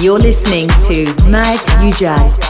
You're listening to Mad Ujai.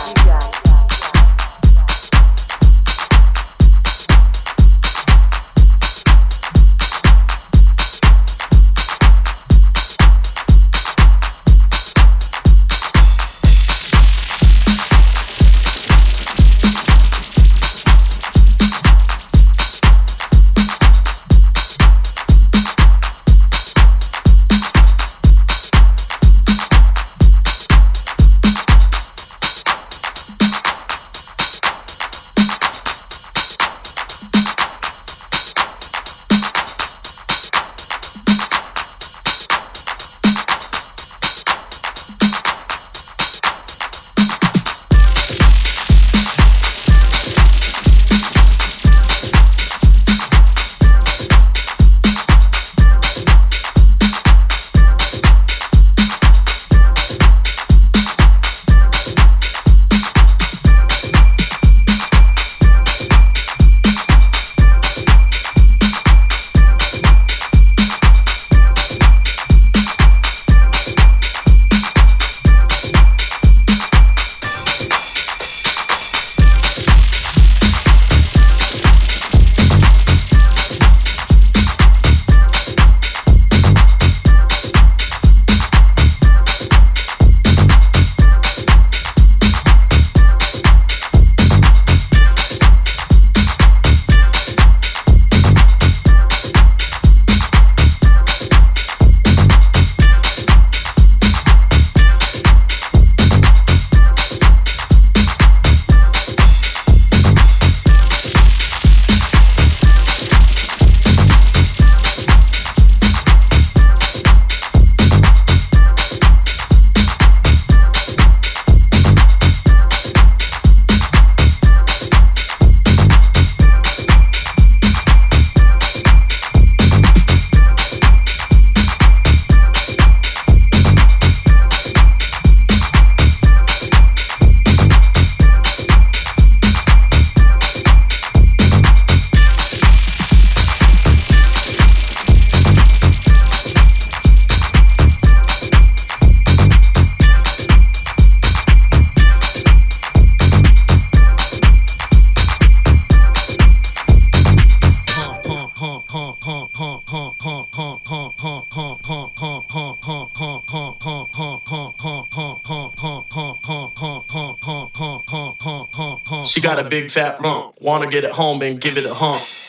A big fat rump. Wanna get it home and give it a hump.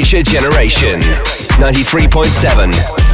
Future Generation 93.7.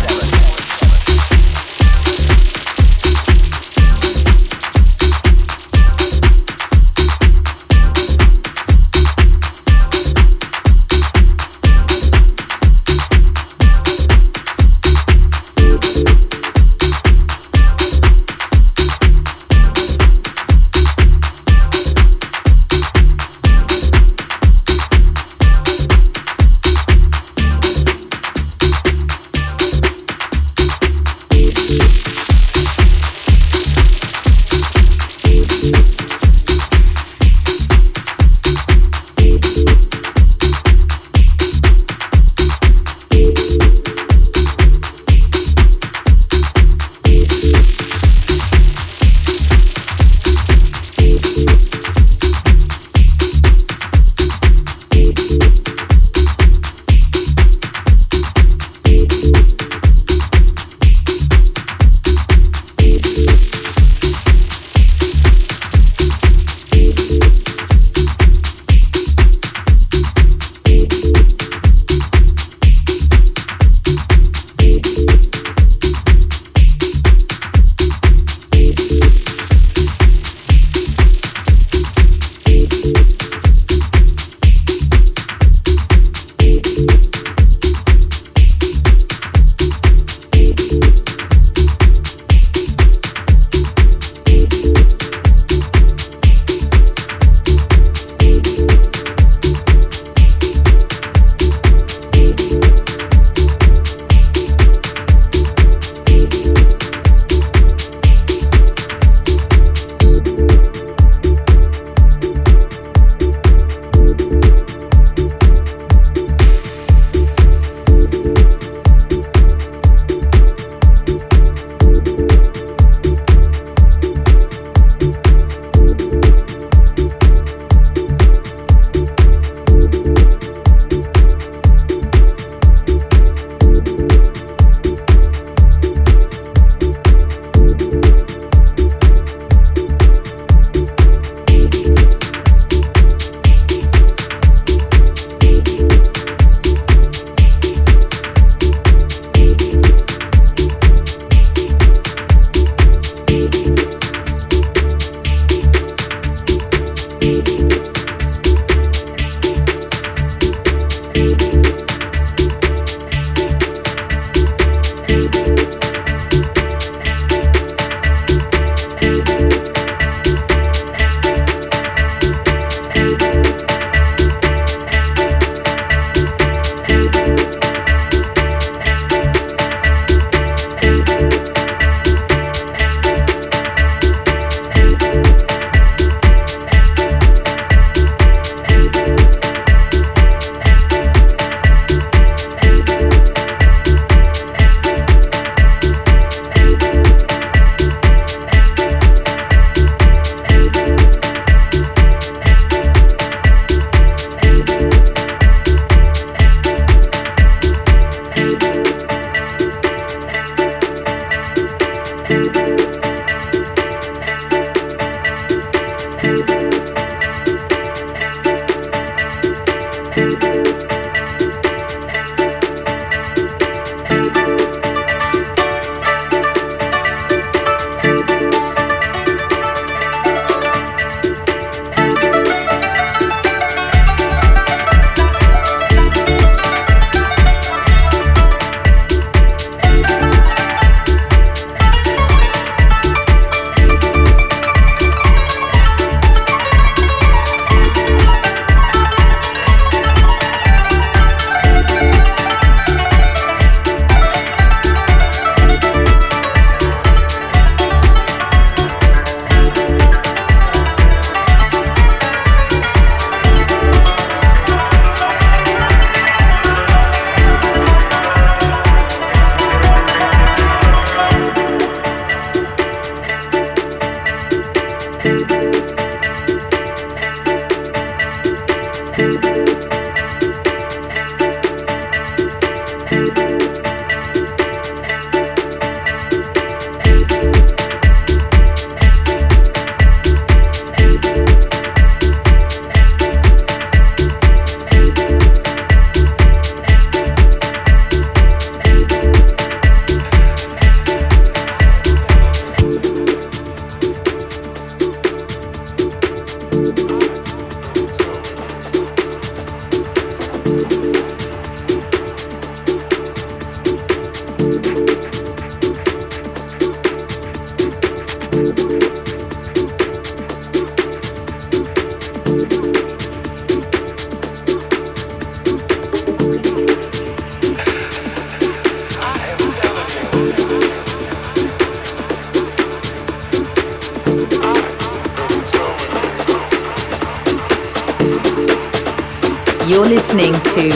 listening to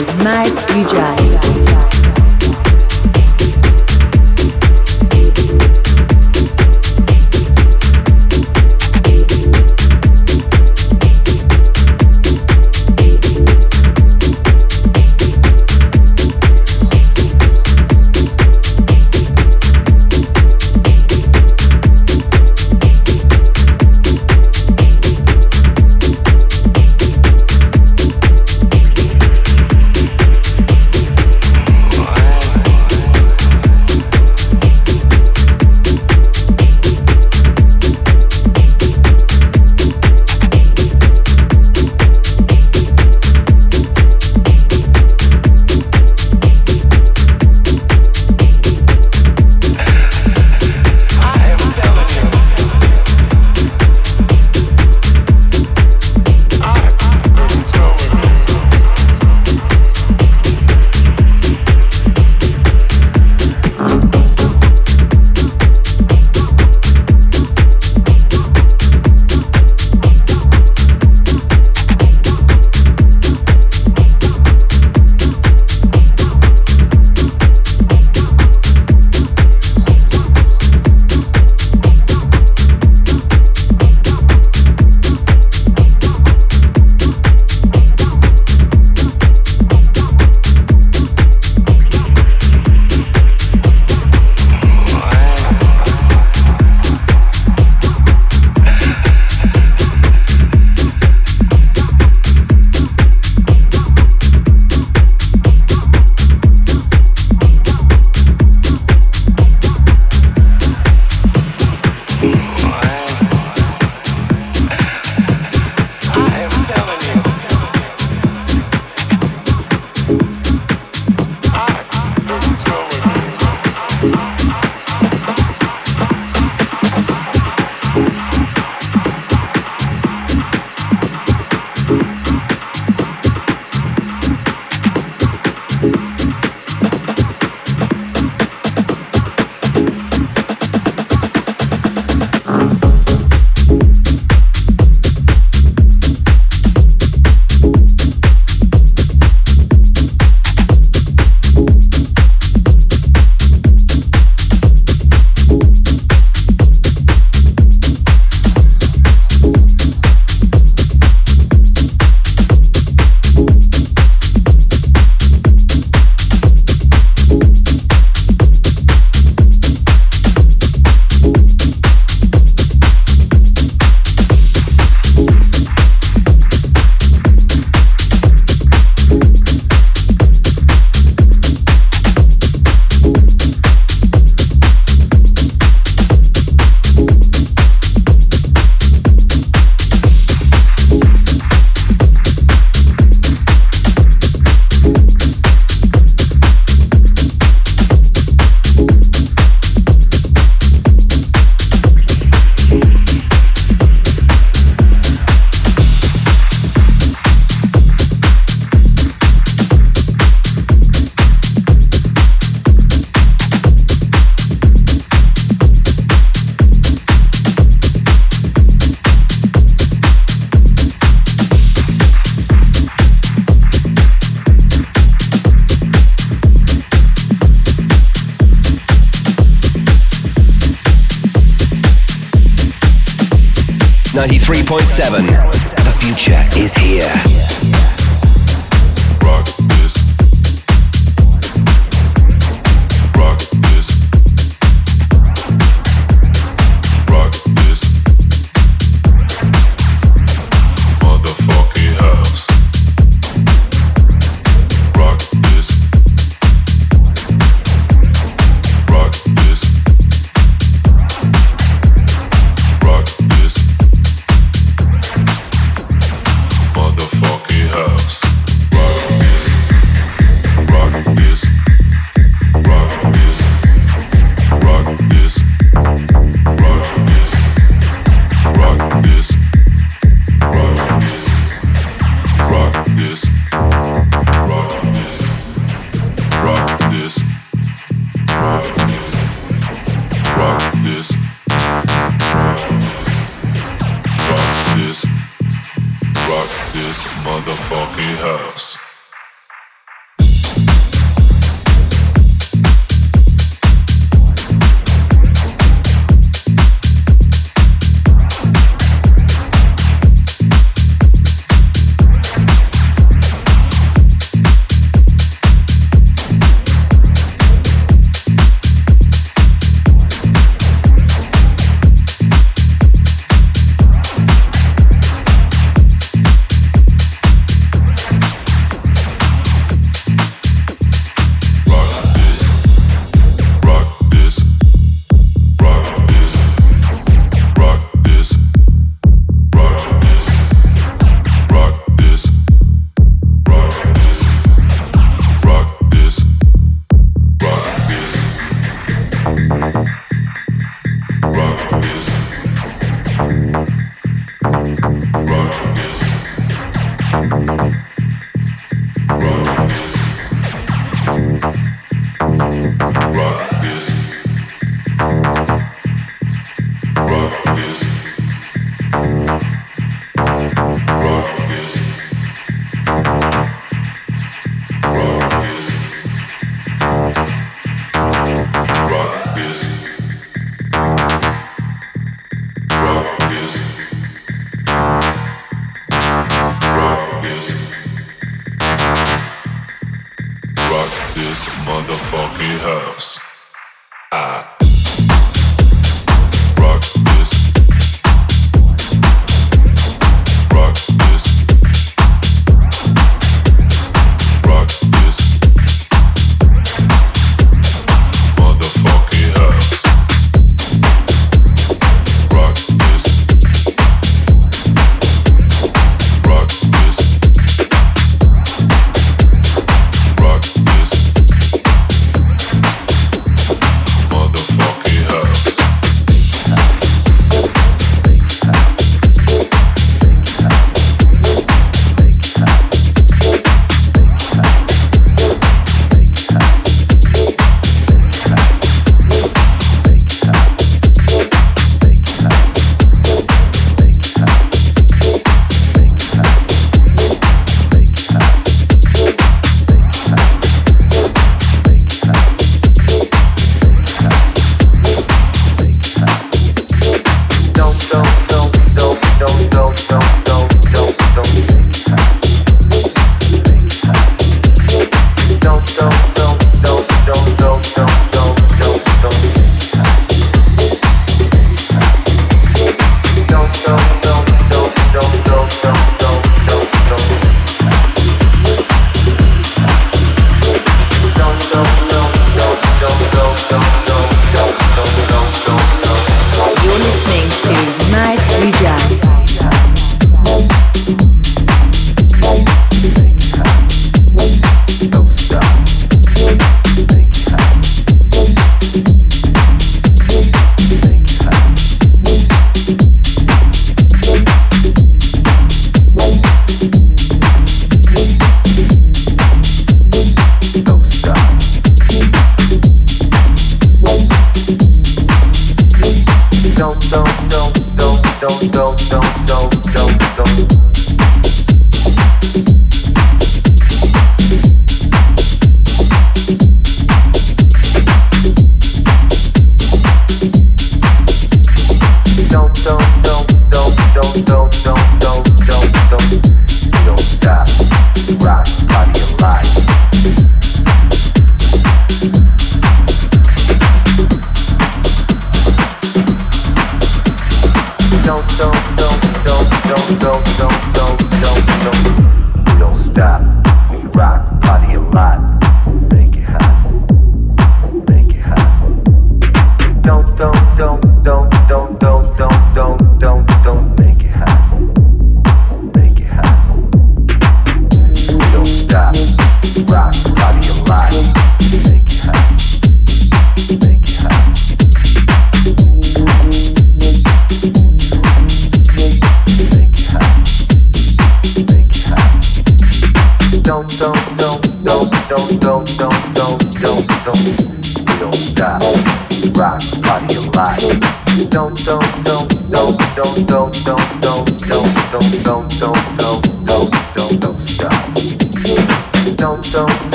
Mad UJ. motherfucking house.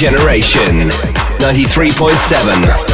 Generation 93.7.